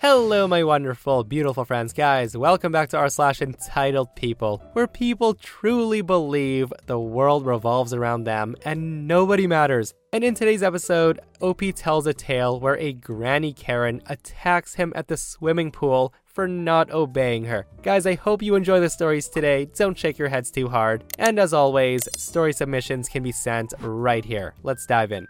Hello, my wonderful, beautiful friends, guys. Welcome back to r slash entitled people, where people truly believe the world revolves around them and nobody matters. And in today's episode, OP tells a tale where a granny Karen attacks him at the swimming pool for not obeying her. Guys, I hope you enjoy the stories today. Don't shake your heads too hard. And as always, story submissions can be sent right here. Let's dive in.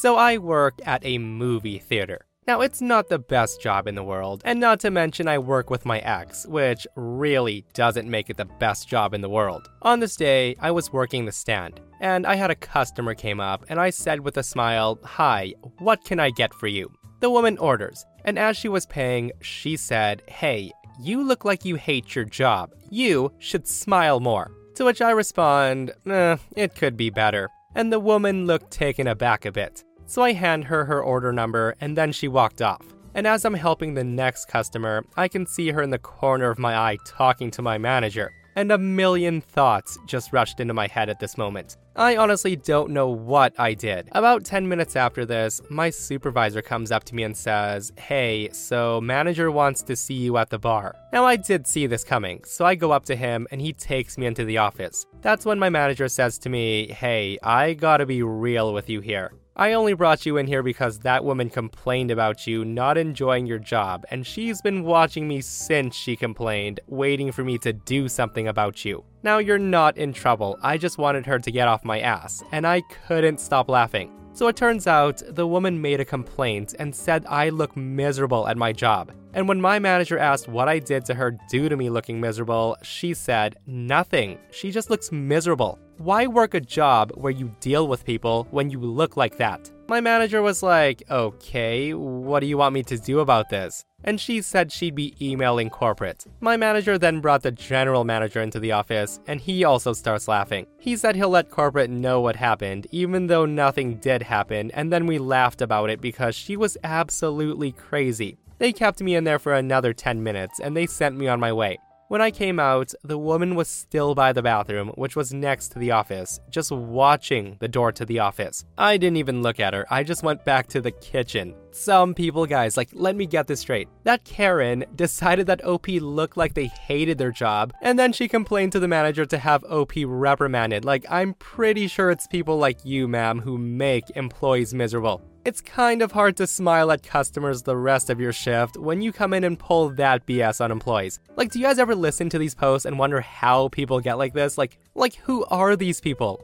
So I work at a movie theater. Now, it's not the best job in the world, and not to mention I work with my ex, which really doesn't make it the best job in the world. On this day, I was working the stand, and I had a customer came up, and I said with a smile, Hi, what can I get for you? The woman orders, and as she was paying, she said, Hey, you look like you hate your job. You should smile more. To which I respond, Eh, it could be better. And the woman looked taken aback a bit. So I hand her her order number and then she walked off. And as I'm helping the next customer, I can see her in the corner of my eye talking to my manager. And a million thoughts just rushed into my head at this moment. I honestly don't know what I did. About 10 minutes after this, my supervisor comes up to me and says, Hey, so manager wants to see you at the bar. Now, I did see this coming, so I go up to him and he takes me into the office. That's when my manager says to me, Hey, I gotta be real with you here. I only brought you in here because that woman complained about you not enjoying your job, and she's been watching me since she complained, waiting for me to do something about you. Now you're not in trouble, I just wanted her to get off my ass, and I couldn't stop laughing. So it turns out the woman made a complaint and said I look miserable at my job. And when my manager asked what I did to her due to me looking miserable, she said, Nothing. She just looks miserable. Why work a job where you deal with people when you look like that? My manager was like, Okay, what do you want me to do about this? And she said she'd be emailing corporate. My manager then brought the general manager into the office, and he also starts laughing. He said he'll let corporate know what happened, even though nothing did happen, and then we laughed about it because she was absolutely crazy. They kept me in there for another 10 minutes, and they sent me on my way. When I came out, the woman was still by the bathroom, which was next to the office, just watching the door to the office. I didn't even look at her, I just went back to the kitchen. Some people, guys, like, let me get this straight. That Karen decided that OP looked like they hated their job, and then she complained to the manager to have OP reprimanded. Like, I'm pretty sure it's people like you, ma'am, who make employees miserable. It's kind of hard to smile at customers the rest of your shift when you come in and pull that BS on employees. Like, do you guys ever listen to these posts and wonder how people get like this? Like, like who are these people?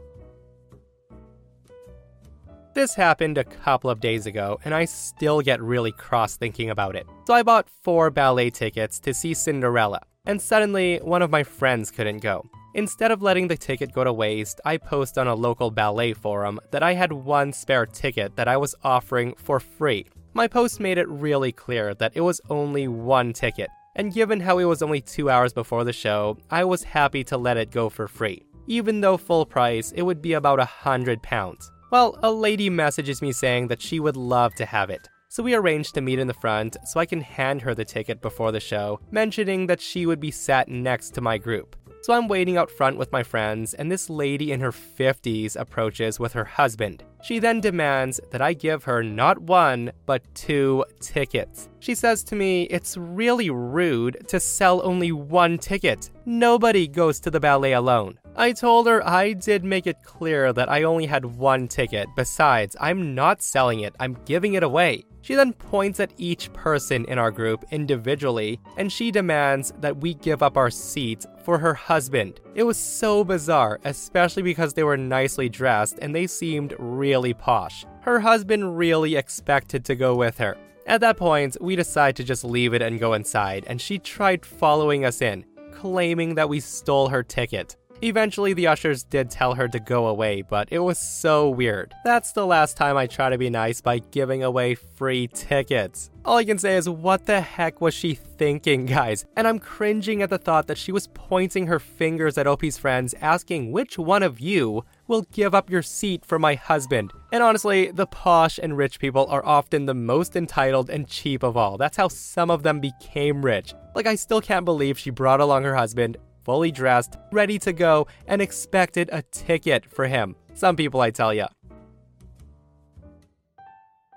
This happened a couple of days ago, and I still get really cross thinking about it. So I bought four ballet tickets to see Cinderella, and suddenly one of my friends couldn't go. Instead of letting the ticket go to waste, I post on a local ballet forum that I had one spare ticket that I was offering for free. My post made it really clear that it was only one ticket, and given how it was only two hours before the show, I was happy to let it go for free. Even though full price, it would be about a hundred pounds. Well, a lady messages me saying that she would love to have it. So we arranged to meet in the front so I can hand her the ticket before the show, mentioning that she would be sat next to my group. So I'm waiting out front with my friends, and this lady in her 50s approaches with her husband. She then demands that I give her not one, but two tickets. She says to me, It's really rude to sell only one ticket. Nobody goes to the ballet alone. I told her I did make it clear that I only had one ticket. Besides, I'm not selling it, I'm giving it away. She then points at each person in our group individually, and she demands that we give up our seats for her husband. It was so bizarre, especially because they were nicely dressed and they seemed really posh. Her husband really expected to go with her. At that point, we decide to just leave it and go inside, and she tried following us in, claiming that we stole her ticket. Eventually, the ushers did tell her to go away, but it was so weird. That's the last time I try to be nice by giving away free tickets. All I can say is, what the heck was she thinking, guys? And I'm cringing at the thought that she was pointing her fingers at Opie's friends, asking which one of you will give up your seat for my husband. And honestly, the posh and rich people are often the most entitled and cheap of all. That's how some of them became rich. Like, I still can't believe she brought along her husband, fully dressed, ready to go, and expected a ticket for him. Some people, I tell ya.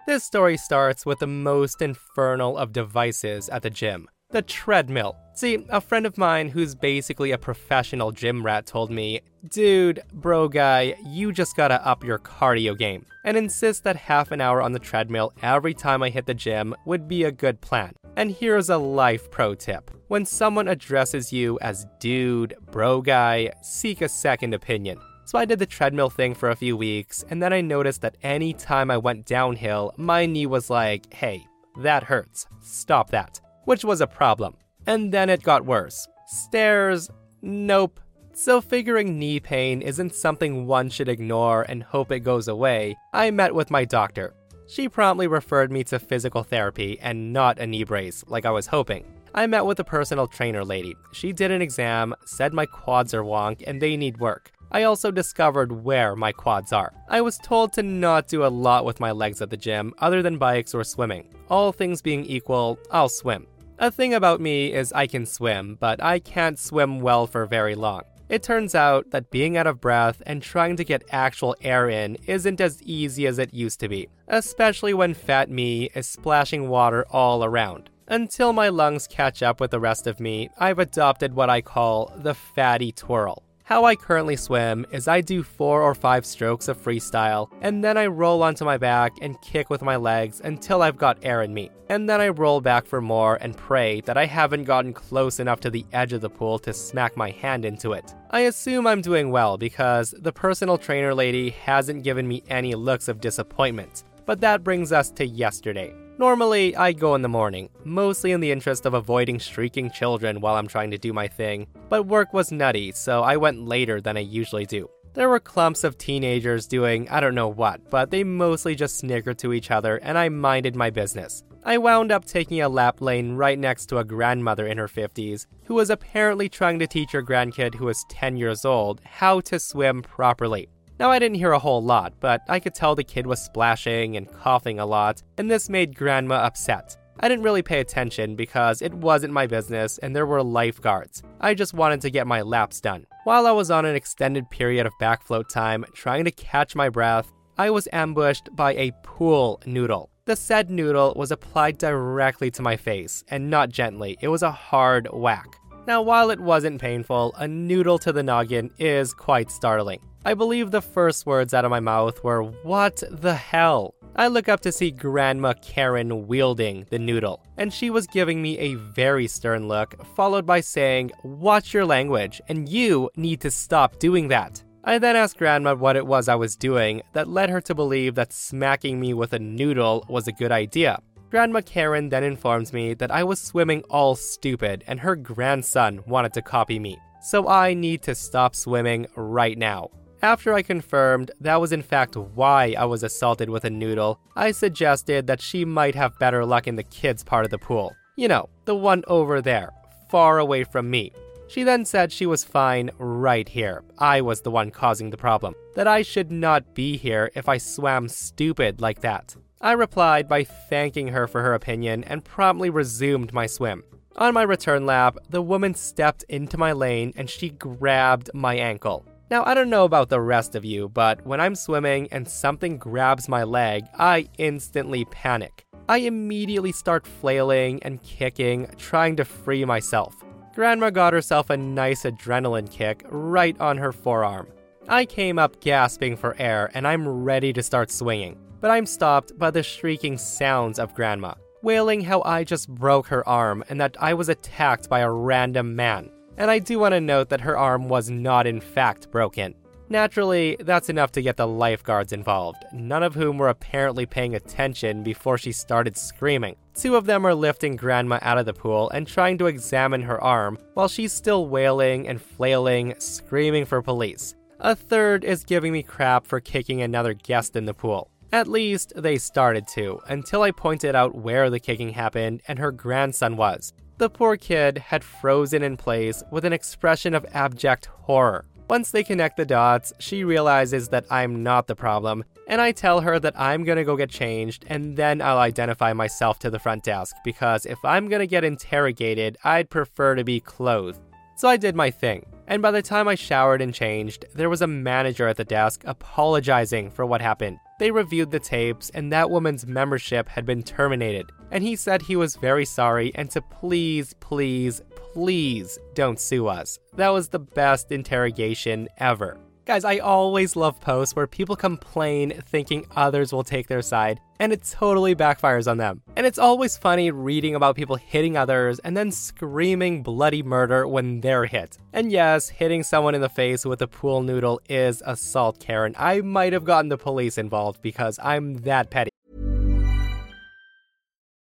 This story starts with the most infernal of devices at the gym the treadmill. See, a friend of mine who's basically a professional gym rat told me, Dude, bro guy, you just gotta up your cardio game, and insist that half an hour on the treadmill every time I hit the gym would be a good plan. And here's a life pro tip when someone addresses you as dude, bro guy, seek a second opinion. So I did the treadmill thing for a few weeks, and then I noticed that any time I went downhill, my knee was like, hey, that hurts. Stop that which was a problem. And then it got worse. Stairs? Nope. So, figuring knee pain isn't something one should ignore and hope it goes away, I met with my doctor. She promptly referred me to physical therapy and not a knee brace, like I was hoping. I met with a personal trainer lady. She did an exam, said my quads are wonk and they need work. I also discovered where my quads are. I was told to not do a lot with my legs at the gym other than bikes or swimming. All things being equal, I'll swim. A thing about me is I can swim, but I can't swim well for very long. It turns out that being out of breath and trying to get actual air in isn't as easy as it used to be, especially when fat me is splashing water all around. Until my lungs catch up with the rest of me, I've adopted what I call the fatty twirl. How I currently swim is I do four or five strokes of freestyle, and then I roll onto my back and kick with my legs until I've got air in me. And then I roll back for more and pray that I haven't gotten close enough to the edge of the pool to smack my hand into it. I assume I'm doing well because the personal trainer lady hasn't given me any looks of disappointment. But that brings us to yesterday. Normally, I go in the morning, mostly in the interest of avoiding streaking children while I'm trying to do my thing, but work was nutty, so I went later than I usually do. There were clumps of teenagers doing I don't know what, but they mostly just snickered to each other, and I minded my business. I wound up taking a lap lane right next to a grandmother in her 50s, who was apparently trying to teach her grandkid, who was 10 years old, how to swim properly. Now, I didn't hear a whole lot, but I could tell the kid was splashing and coughing a lot, and this made Grandma upset. I didn't really pay attention because it wasn't my business and there were lifeguards. I just wanted to get my laps done. While I was on an extended period of backfloat time trying to catch my breath, I was ambushed by a pool noodle. The said noodle was applied directly to my face, and not gently, it was a hard whack. Now, while it wasn't painful, a noodle to the noggin is quite startling. I believe the first words out of my mouth were, What the hell? I look up to see Grandma Karen wielding the noodle, and she was giving me a very stern look, followed by saying, Watch your language, and you need to stop doing that. I then asked Grandma what it was I was doing that led her to believe that smacking me with a noodle was a good idea. Grandma Karen then informs me that I was swimming all stupid and her grandson wanted to copy me. So I need to stop swimming right now. After I confirmed that was in fact why I was assaulted with a noodle, I suggested that she might have better luck in the kids' part of the pool. You know, the one over there, far away from me. She then said she was fine right here. I was the one causing the problem. That I should not be here if I swam stupid like that. I replied by thanking her for her opinion and promptly resumed my swim. On my return lap, the woman stepped into my lane and she grabbed my ankle. Now, I don't know about the rest of you, but when I'm swimming and something grabs my leg, I instantly panic. I immediately start flailing and kicking, trying to free myself. Grandma got herself a nice adrenaline kick right on her forearm. I came up gasping for air and I'm ready to start swinging but I'm stopped by the shrieking sounds of Grandma, wailing how I just broke her arm and that I was attacked by a random man. And I do want to note that her arm was not in fact broken. Naturally, that's enough to get the lifeguards involved, none of whom were apparently paying attention before she started screaming. Two of them are lifting Grandma out of the pool and trying to examine her arm while she's still wailing and flailing, screaming for police. A third is giving me crap for kicking another guest in the pool. At least they started to, until I pointed out where the kicking happened and her grandson was. The poor kid had frozen in place with an expression of abject horror. Once they connect the dots, she realizes that I'm not the problem, and I tell her that I'm gonna go get changed and then I'll identify myself to the front desk because if I'm gonna get interrogated, I'd prefer to be clothed. So I did my thing, and by the time I showered and changed, there was a manager at the desk apologizing for what happened. They reviewed the tapes, and that woman's membership had been terminated. And he said he was very sorry and to please, please, please don't sue us. That was the best interrogation ever. Guys, I always love posts where people complain thinking others will take their side, and it totally backfires on them. And it's always funny reading about people hitting others and then screaming bloody murder when they're hit. And yes, hitting someone in the face with a pool noodle is assault, Karen. I might have gotten the police involved because I'm that petty.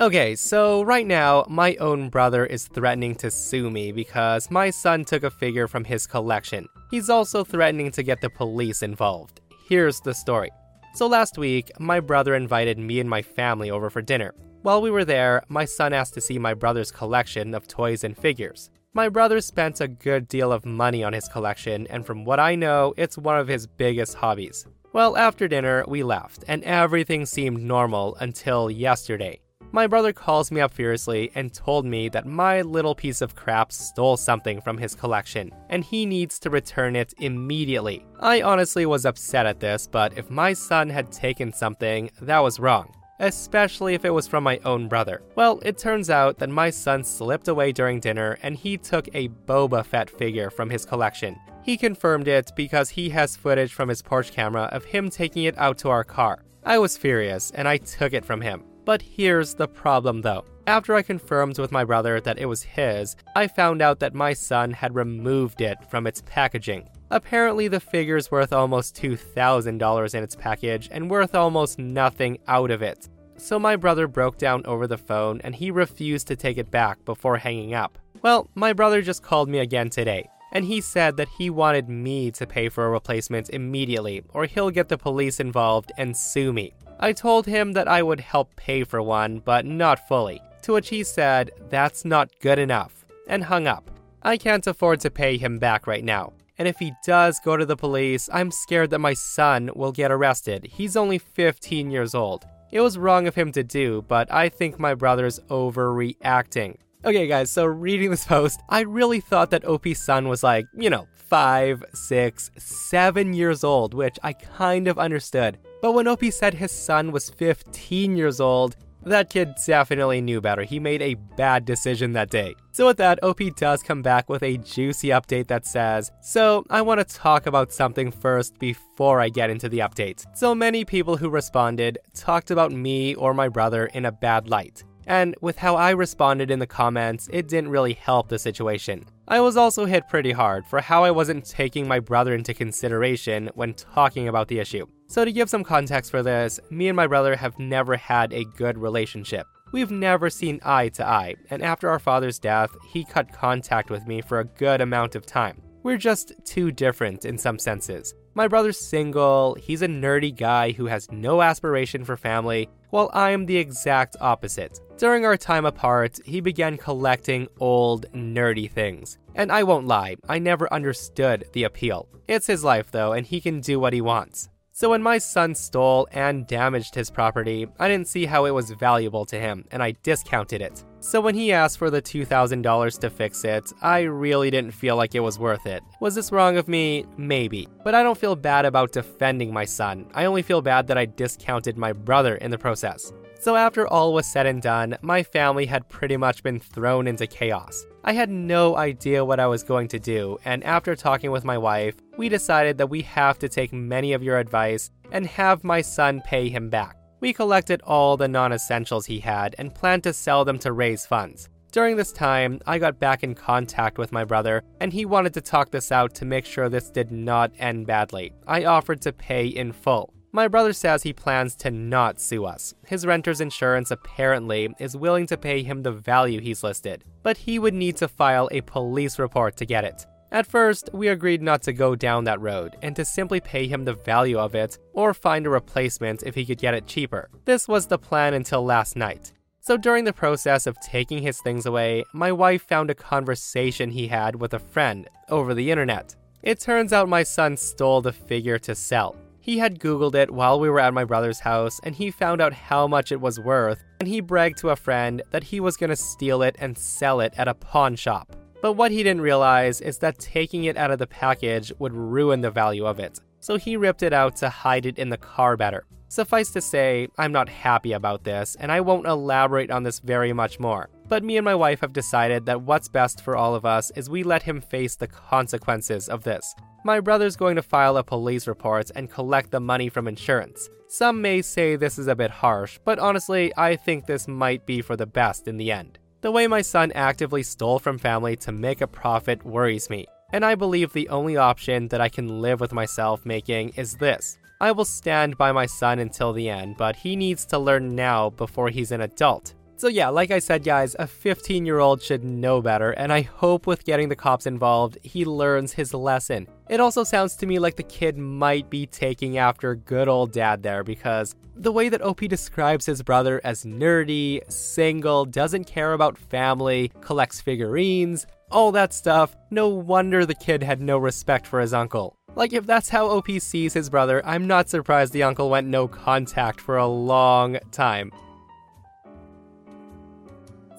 Okay, so right now, my own brother is threatening to sue me because my son took a figure from his collection. He's also threatening to get the police involved. Here's the story. So last week, my brother invited me and my family over for dinner. While we were there, my son asked to see my brother's collection of toys and figures. My brother spent a good deal of money on his collection, and from what I know, it's one of his biggest hobbies. Well, after dinner, we left, and everything seemed normal until yesterday. My brother calls me up furiously and told me that my little piece of crap stole something from his collection, and he needs to return it immediately. I honestly was upset at this, but if my son had taken something, that was wrong especially if it was from my own brother. Well, it turns out that my son slipped away during dinner and he took a Boba Fett figure from his collection. He confirmed it because he has footage from his porch camera of him taking it out to our car. I was furious and I took it from him. But here's the problem though. After I confirmed with my brother that it was his, I found out that my son had removed it from its packaging. Apparently, the figure's worth almost $2,000 in its package and worth almost nothing out of it. So my brother broke down over the phone and he refused to take it back before hanging up. Well, my brother just called me again today, and he said that he wanted me to pay for a replacement immediately or he'll get the police involved and sue me. I told him that I would help pay for one, but not fully, to which he said that's not good enough, and hung up. I can't afford to pay him back right now. And if he does go to the police, I'm scared that my son will get arrested. He's only 15 years old. It was wrong of him to do, but I think my brother's overreacting. Okay, guys, so reading this post, I really thought that OP's son was like, you know, five, six, seven years old, which I kind of understood. But when OP said his son was 15 years old, that kid definitely knew better. He made a bad decision that day. So, with that, OP does come back with a juicy update that says, So, I want to talk about something first before I get into the update. So, many people who responded talked about me or my brother in a bad light. And with how I responded in the comments, it didn't really help the situation. I was also hit pretty hard for how I wasn't taking my brother into consideration when talking about the issue. So, to give some context for this, me and my brother have never had a good relationship. We've never seen eye to eye, and after our father's death, he cut contact with me for a good amount of time. We're just too different in some senses. My brother's single, he's a nerdy guy who has no aspiration for family, while I'm the exact opposite. During our time apart, he began collecting old, nerdy things. And I won't lie, I never understood the appeal. It's his life though, and he can do what he wants. So when my son stole and damaged his property, I didn't see how it was valuable to him, and I discounted it. So when he asked for the $2,000 to fix it, I really didn't feel like it was worth it. Was this wrong of me? Maybe. But I don't feel bad about defending my son. I only feel bad that I discounted my brother in the process. So after all was said and done, my family had pretty much been thrown into chaos. I had no idea what I was going to do, and after talking with my wife, we decided that we have to take many of your advice and have my son pay him back. We collected all the non essentials he had and planned to sell them to raise funds. During this time, I got back in contact with my brother, and he wanted to talk this out to make sure this did not end badly. I offered to pay in full. My brother says he plans to not sue us. His renter's insurance apparently is willing to pay him the value he's listed, but he would need to file a police report to get it. At first, we agreed not to go down that road and to simply pay him the value of it or find a replacement if he could get it cheaper. This was the plan until last night. So during the process of taking his things away, my wife found a conversation he had with a friend over the internet. It turns out my son stole the figure to sell. He had Googled it while we were at my brother's house and he found out how much it was worth, and he bragged to a friend that he was gonna steal it and sell it at a pawn shop. But what he didn't realize is that taking it out of the package would ruin the value of it, so he ripped it out to hide it in the car better. Suffice to say, I'm not happy about this, and I won't elaborate on this very much more. But me and my wife have decided that what's best for all of us is we let him face the consequences of this. My brother's going to file a police report and collect the money from insurance. Some may say this is a bit harsh, but honestly, I think this might be for the best in the end. The way my son actively stole from family to make a profit worries me, and I believe the only option that I can live with myself making is this I will stand by my son until the end, but he needs to learn now before he's an adult. So, yeah, like I said, guys, a 15 year old should know better, and I hope with getting the cops involved, he learns his lesson. It also sounds to me like the kid might be taking after good old dad there because the way that OP describes his brother as nerdy, single, doesn't care about family, collects figurines, all that stuff, no wonder the kid had no respect for his uncle. Like, if that's how OP sees his brother, I'm not surprised the uncle went no contact for a long time.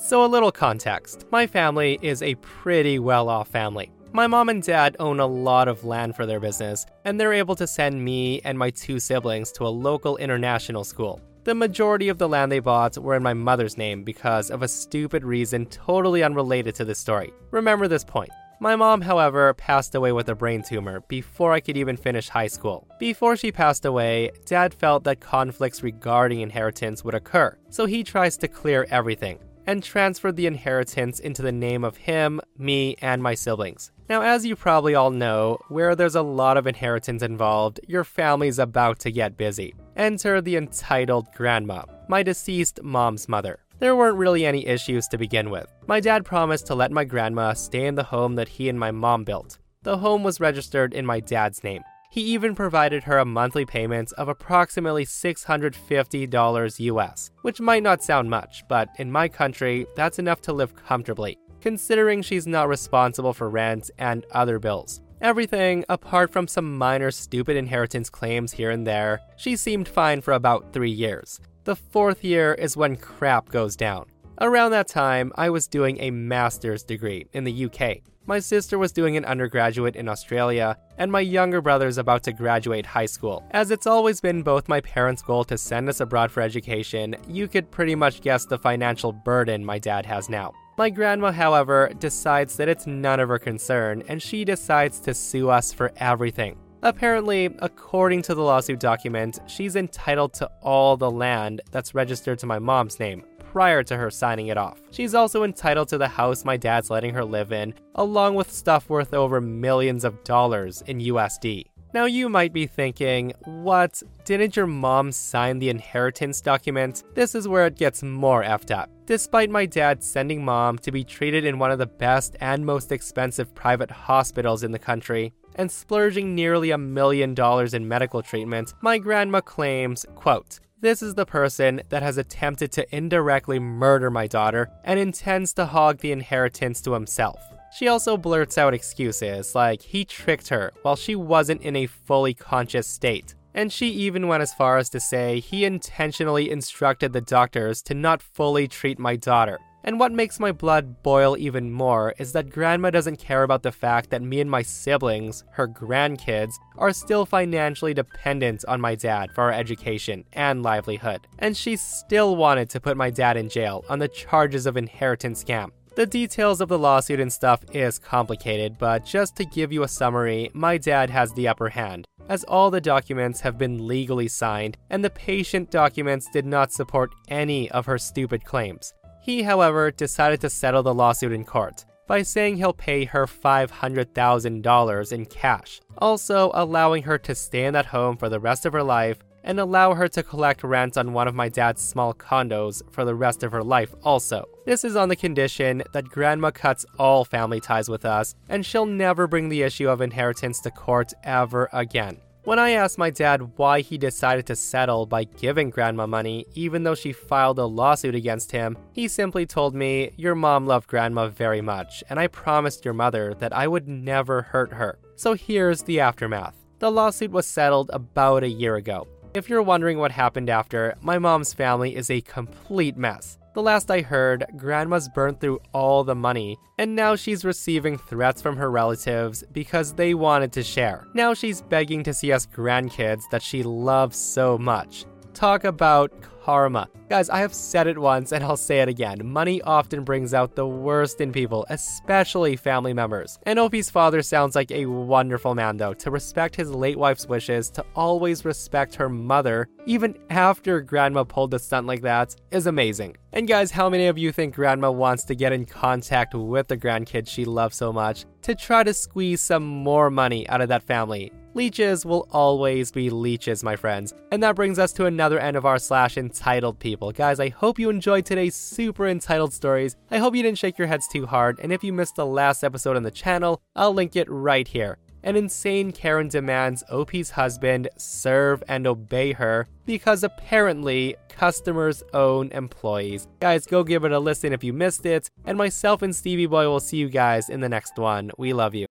So, a little context my family is a pretty well off family. My mom and dad own a lot of land for their business, and they're able to send me and my two siblings to a local international school. The majority of the land they bought were in my mother's name because of a stupid reason totally unrelated to this story. Remember this point. My mom, however, passed away with a brain tumor before I could even finish high school. Before she passed away, Dad felt that conflicts regarding inheritance would occur, so he tries to clear everything and transferred the inheritance into the name of him, me, and my siblings. Now, as you probably all know, where there's a lot of inheritance involved, your family's about to get busy. Enter the entitled grandma, my deceased mom's mother there weren't really any issues to begin with. My dad promised to let my grandma stay in the home that he and my mom built. The home was registered in my dad's name. He even provided her a monthly payment of approximately $650 US, which might not sound much, but in my country, that's enough to live comfortably, considering she's not responsible for rent and other bills. Everything, apart from some minor stupid inheritance claims here and there, she seemed fine for about three years. The fourth year is when crap goes down. Around that time, I was doing a master's degree in the UK. My sister was doing an undergraduate in Australia, and my younger brother is about to graduate high school. As it's always been both my parents' goal to send us abroad for education, you could pretty much guess the financial burden my dad has now. My grandma, however, decides that it's none of her concern, and she decides to sue us for everything. Apparently, according to the lawsuit document, she's entitled to all the land that's registered to my mom's name prior to her signing it off. She's also entitled to the house my dad's letting her live in, along with stuff worth over millions of dollars in USD. Now, you might be thinking, what? Didn't your mom sign the inheritance document? This is where it gets more effed up. Despite my dad sending mom to be treated in one of the best and most expensive private hospitals in the country, and splurging nearly a million dollars in medical treatment, my grandma claims, quote, this is the person that has attempted to indirectly murder my daughter and intends to hog the inheritance to himself. She also blurts out excuses like he tricked her while she wasn't in a fully conscious state. And she even went as far as to say he intentionally instructed the doctors to not fully treat my daughter. And what makes my blood boil even more is that Grandma doesn't care about the fact that me and my siblings, her grandkids, are still financially dependent on my dad for our education and livelihood. And she still wanted to put my dad in jail on the charges of inheritance scam. The details of the lawsuit and stuff is complicated, but just to give you a summary, my dad has the upper hand, as all the documents have been legally signed, and the patient documents did not support any of her stupid claims. He, however, decided to settle the lawsuit in court by saying he'll pay her $500,000 in cash, also allowing her to stay in that home for the rest of her life and allow her to collect rent on one of my dad's small condos for the rest of her life, also. This is on the condition that Grandma cuts all family ties with us, and she'll never bring the issue of inheritance to court ever again. When I asked my dad why he decided to settle by giving Grandma money, even though she filed a lawsuit against him, he simply told me, Your mom loved Grandma very much, and I promised your mother that I would never hurt her. So here's the aftermath. The lawsuit was settled about a year ago. If you're wondering what happened after, my mom's family is a complete mess. The last I heard, Grandma's burned through all the money, and now she's receiving threats from her relatives because they wanted to share. Now she's begging to see us grandkids that she loves so much. Talk about karma. Guys, I have said it once and I'll say it again. Money often brings out the worst in people, especially family members. And Opie's father sounds like a wonderful man, though, to respect his late wife's wishes, to always respect her mother, even after grandma pulled a stunt like that, is amazing. And guys, how many of you think grandma wants to get in contact with the grandkids she loves so much to try to squeeze some more money out of that family? Leeches will always be leeches, my friends. And that brings us to another end of r slash entitled people. Guys, I hope you enjoyed today's super entitled stories. I hope you didn't shake your heads too hard, and if you missed the last episode on the channel, I'll link it right here. An insane Karen demands OP's husband serve and obey her because apparently customers own employees. Guys, go give it a listen if you missed it, and myself and Stevie Boy will see you guys in the next one. We love you.